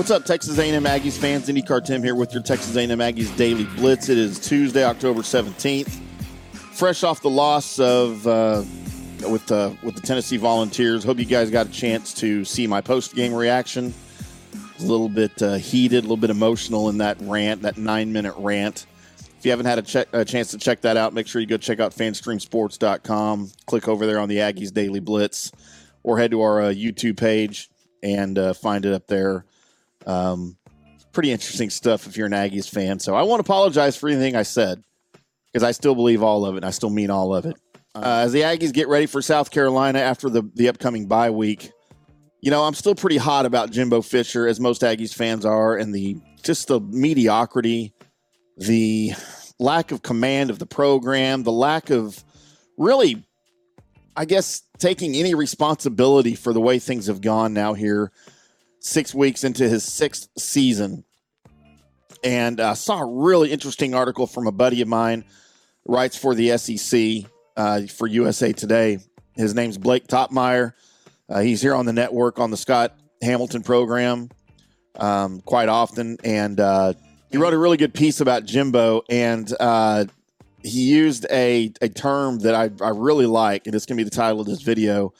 What's up, Texas A&M Aggies fans? IndyCar Tim here with your Texas A&M Aggies Daily Blitz. It is Tuesday, October 17th. Fresh off the loss of uh, with the with the Tennessee Volunteers. Hope you guys got a chance to see my post game reaction. A little bit uh, heated, a little bit emotional in that rant, that nine minute rant. If you haven't had a, check, a chance to check that out, make sure you go check out fanstreamsports.com. Click over there on the Aggies Daily Blitz or head to our uh, YouTube page and uh, find it up there. Um, pretty interesting stuff if you're an Aggies fan. So I won't apologize for anything I said because I still believe all of it and I still mean all of it. Uh, as the Aggies get ready for South Carolina after the, the upcoming bye week, you know, I'm still pretty hot about Jimbo Fisher, as most Aggies fans are, and the just the mediocrity, the lack of command of the program, the lack of really, I guess, taking any responsibility for the way things have gone now here six weeks into his sixth season. And I uh, saw a really interesting article from a buddy of mine, writes for the SEC uh, for USA Today. His name's Blake Toppmeyer. Uh, he's here on the network on the Scott Hamilton program um, quite often. And uh, he wrote a really good piece about Jimbo. And uh, he used a, a term that I, I really like, and it's going to be the title of this video.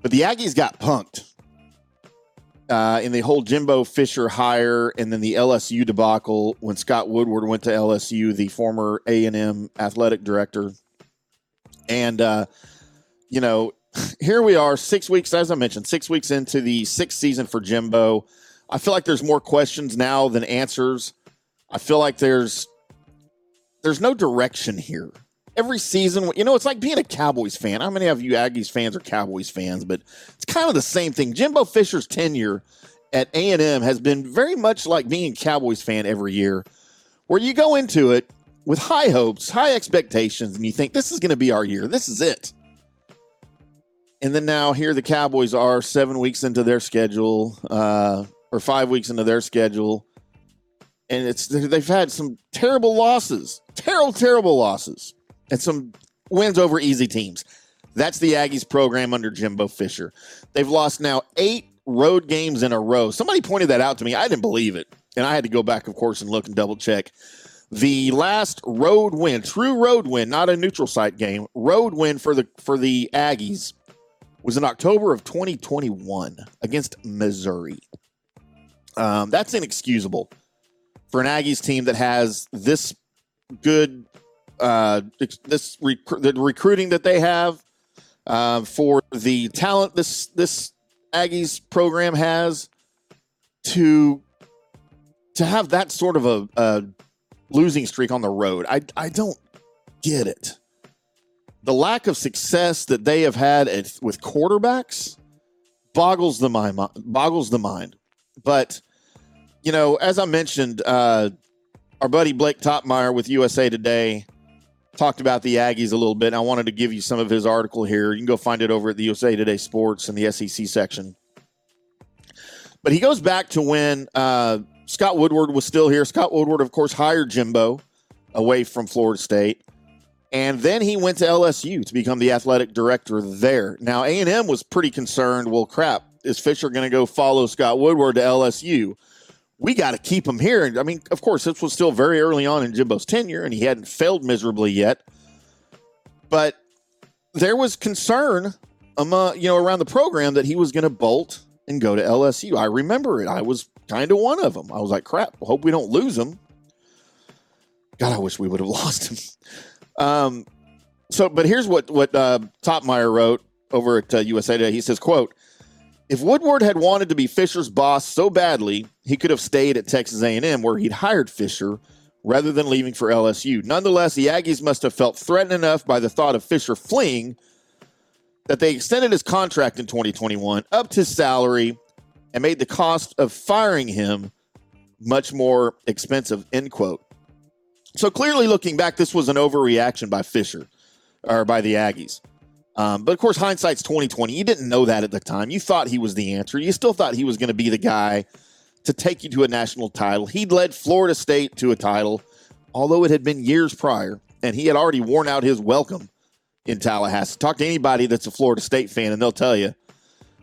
But the Aggies got punked uh, in the whole Jimbo Fisher hire, and then the LSU debacle when Scott Woodward went to LSU, the former A and M athletic director, and uh, you know, here we are, six weeks, as I mentioned, six weeks into the sixth season for Jimbo. I feel like there's more questions now than answers. I feel like there's there's no direction here every season, you know, it's like being a Cowboys fan. How many of you Aggies fans are Cowboys fans? But it's kind of the same thing. Jimbo Fisher's tenure at A&M has been very much like being a Cowboys fan every year, where you go into it with high hopes, high expectations, and you think this is going to be our year. This is it. And then now here the Cowboys are seven weeks into their schedule, uh, or five weeks into their schedule, and it's they've had some terrible losses, terrible, terrible losses and some wins over easy teams. That's the Aggies program under Jimbo Fisher. They've lost now eight road games in a row. Somebody pointed that out to me. I didn't believe it. And I had to go back, of course, and look and double check. The last road win, true road win, not a neutral site game, road win for the for the Aggies was in October of 2021 against Missouri. Um, that's inexcusable for an Aggies team that has this good uh, this rec- the recruiting that they have uh, for the talent this this Aggies program has to to have that sort of a, a losing streak on the road. I I don't get it. The lack of success that they have had at, with quarterbacks boggles the mind boggles the mind. But you know, as I mentioned, uh, our buddy Blake Toppmeyer with USA Today talked about the Aggies a little bit. I wanted to give you some of his article here. You can go find it over at the USA Today Sports in the SEC section. But he goes back to when uh, Scott Woodward was still here. Scott Woodward, of course, hired Jimbo away from Florida State. And then he went to LSU to become the athletic director there. Now, A&M was pretty concerned, well, crap, is Fisher going to go follow Scott Woodward to LSU? We got to keep him here. And I mean, of course, this was still very early on in Jimbo's tenure, and he hadn't failed miserably yet. But there was concern among you know around the program that he was going to bolt and go to LSU. I remember it. I was kind of one of them. I was like, crap. Hope we don't lose him. God, I wish we would have lost him. Um, so, but here's what what uh, Toppmeyer wrote over at uh, USA Today. He says, "quote." If Woodward had wanted to be Fisher's boss so badly, he could have stayed at Texas A&M where he'd hired Fisher rather than leaving for LSU. Nonetheless, the Aggies must have felt threatened enough by the thought of Fisher fleeing that they extended his contract in 2021, upped his salary, and made the cost of firing him much more expensive, end quote. So clearly looking back, this was an overreaction by Fisher or by the Aggies. Um, but of course, hindsight's twenty twenty. You didn't know that at the time. You thought he was the answer. You still thought he was going to be the guy to take you to a national title. He'd led Florida State to a title, although it had been years prior, and he had already worn out his welcome in Tallahassee. Talk to anybody that's a Florida State fan, and they'll tell you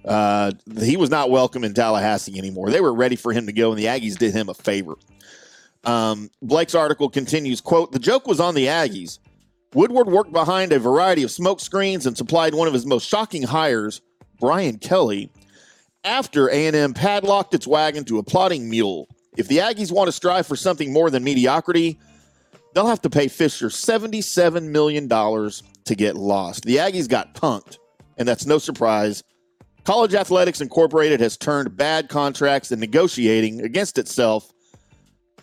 Uh, he was not welcome in Tallahassee anymore. They were ready for him to go, and the Aggies did him a favor. Um, Blake's article continues, quote, the joke was on the Aggies. Woodward worked behind a variety of smoke screens and supplied one of his most shocking hires, Brian Kelly, after A&M padlocked its wagon to a plotting mule. If the Aggies want to strive for something more than mediocrity, they'll have to pay Fisher $77 million to get lost. The Aggies got punked, and that's no surprise. College Athletics Incorporated has turned bad contracts and negotiating against itself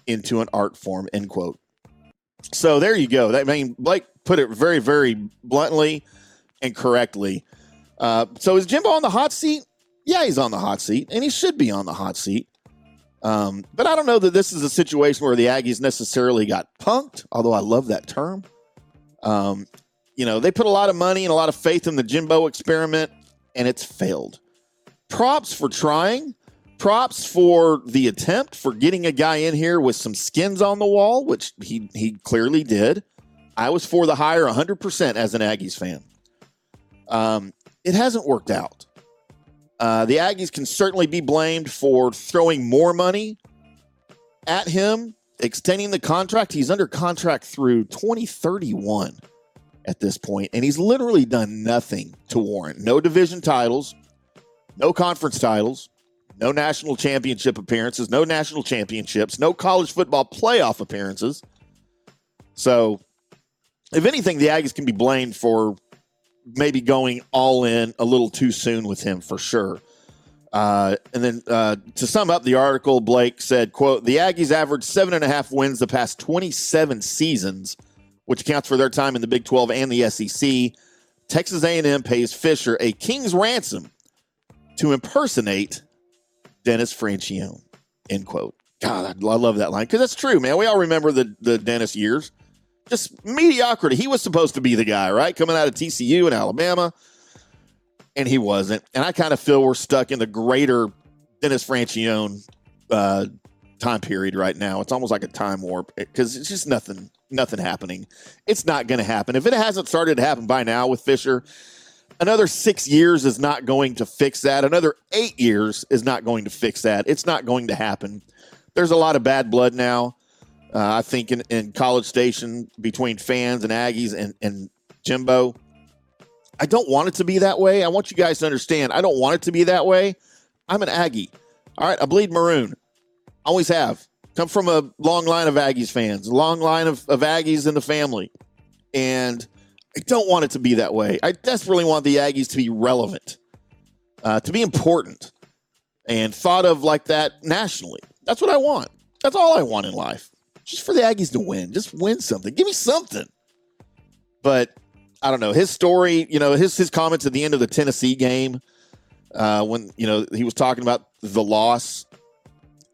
into an art form, end quote. So there you go. That I mean Blake put it very, very bluntly and correctly. Uh, so is Jimbo on the hot seat? Yeah, he's on the hot seat, and he should be on the hot seat. Um, but I don't know that this is a situation where the Aggies necessarily got punked, although I love that term. Um, you know, they put a lot of money and a lot of faith in the Jimbo experiment, and it's failed. Props for trying. Props for the attempt for getting a guy in here with some skins on the wall, which he he clearly did. I was for the hire 100% as an Aggies fan. Um, it hasn't worked out. Uh, the Aggies can certainly be blamed for throwing more money at him, extending the contract. He's under contract through 2031 at this point, and he's literally done nothing to warrant no division titles, no conference titles, no national championship appearances, no national championships, no college football playoff appearances. So if anything, the Aggies can be blamed for maybe going all in a little too soon with him for sure. Uh, and then uh, to sum up the article, Blake said, "quote The Aggies averaged seven and a half wins the past 27 seasons, which accounts for their time in the Big 12 and the SEC. Texas A&M pays Fisher a king's ransom to impersonate Dennis Franchione." End quote. God, I love that line because that's true, man. We all remember the the Dennis years just mediocrity. He was supposed to be the guy, right? Coming out of TCU and Alabama, and he wasn't. And I kind of feel we're stuck in the greater Dennis Franchione uh, time period right now. It's almost like a time warp because it's just nothing, nothing happening. It's not going to happen. If it hasn't started to happen by now with Fisher, another six years is not going to fix that. Another eight years is not going to fix that. It's not going to happen. There's a lot of bad blood now. Uh, I think in, in College Station between fans and Aggies and, and Jimbo. I don't want it to be that way. I want you guys to understand. I don't want it to be that way. I'm an Aggie. All right, I bleed maroon. Always have. Come from a long line of Aggies fans, long line of, of Aggies in the family. And I don't want it to be that way. I desperately want the Aggies to be relevant, uh, to be important, and thought of like that nationally. That's what I want. That's all I want in life just for the Aggies to win. Just win something. Give me something. But I don't know his story. You know his his comments at the end of the Tennessee game uh, when you know he was talking about the loss.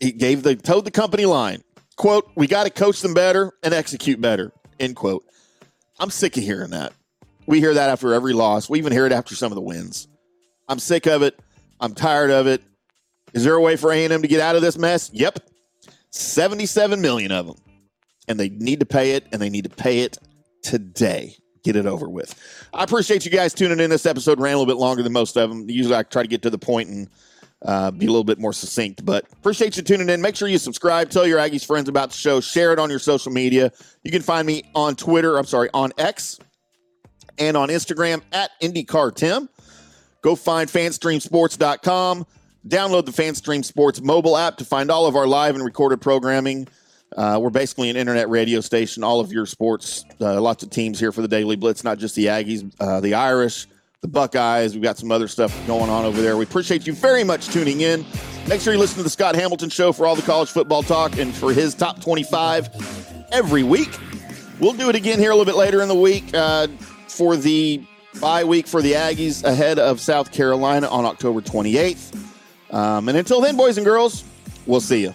He gave the told the company line quote We got to coach them better and execute better end quote. I'm sick of hearing that. We hear that after every loss. We even hear it after some of the wins. I'm sick of it. I'm tired of it. Is there a way for A&M to get out of this mess? Yep. 77 million of them. And they need to pay it, and they need to pay it today. Get it over with. I appreciate you guys tuning in. This episode ran a little bit longer than most of them. Usually I try to get to the point and uh, be a little bit more succinct, but appreciate you tuning in. Make sure you subscribe, tell your Aggies friends about the show, share it on your social media. You can find me on Twitter, I'm sorry, on X and on Instagram at IndyCarTim. Go find fanstreamsports.com. Download the FanStream Sports mobile app to find all of our live and recorded programming. Uh, we're basically an internet radio station, all of your sports, uh, lots of teams here for the Daily Blitz, not just the Aggies, uh, the Irish, the Buckeyes. We've got some other stuff going on over there. We appreciate you very much tuning in. Make sure you listen to the Scott Hamilton Show for all the college football talk and for his top 25 every week. We'll do it again here a little bit later in the week uh, for the bye week for the Aggies ahead of South Carolina on October 28th. Um, and until then, boys and girls, we'll see you.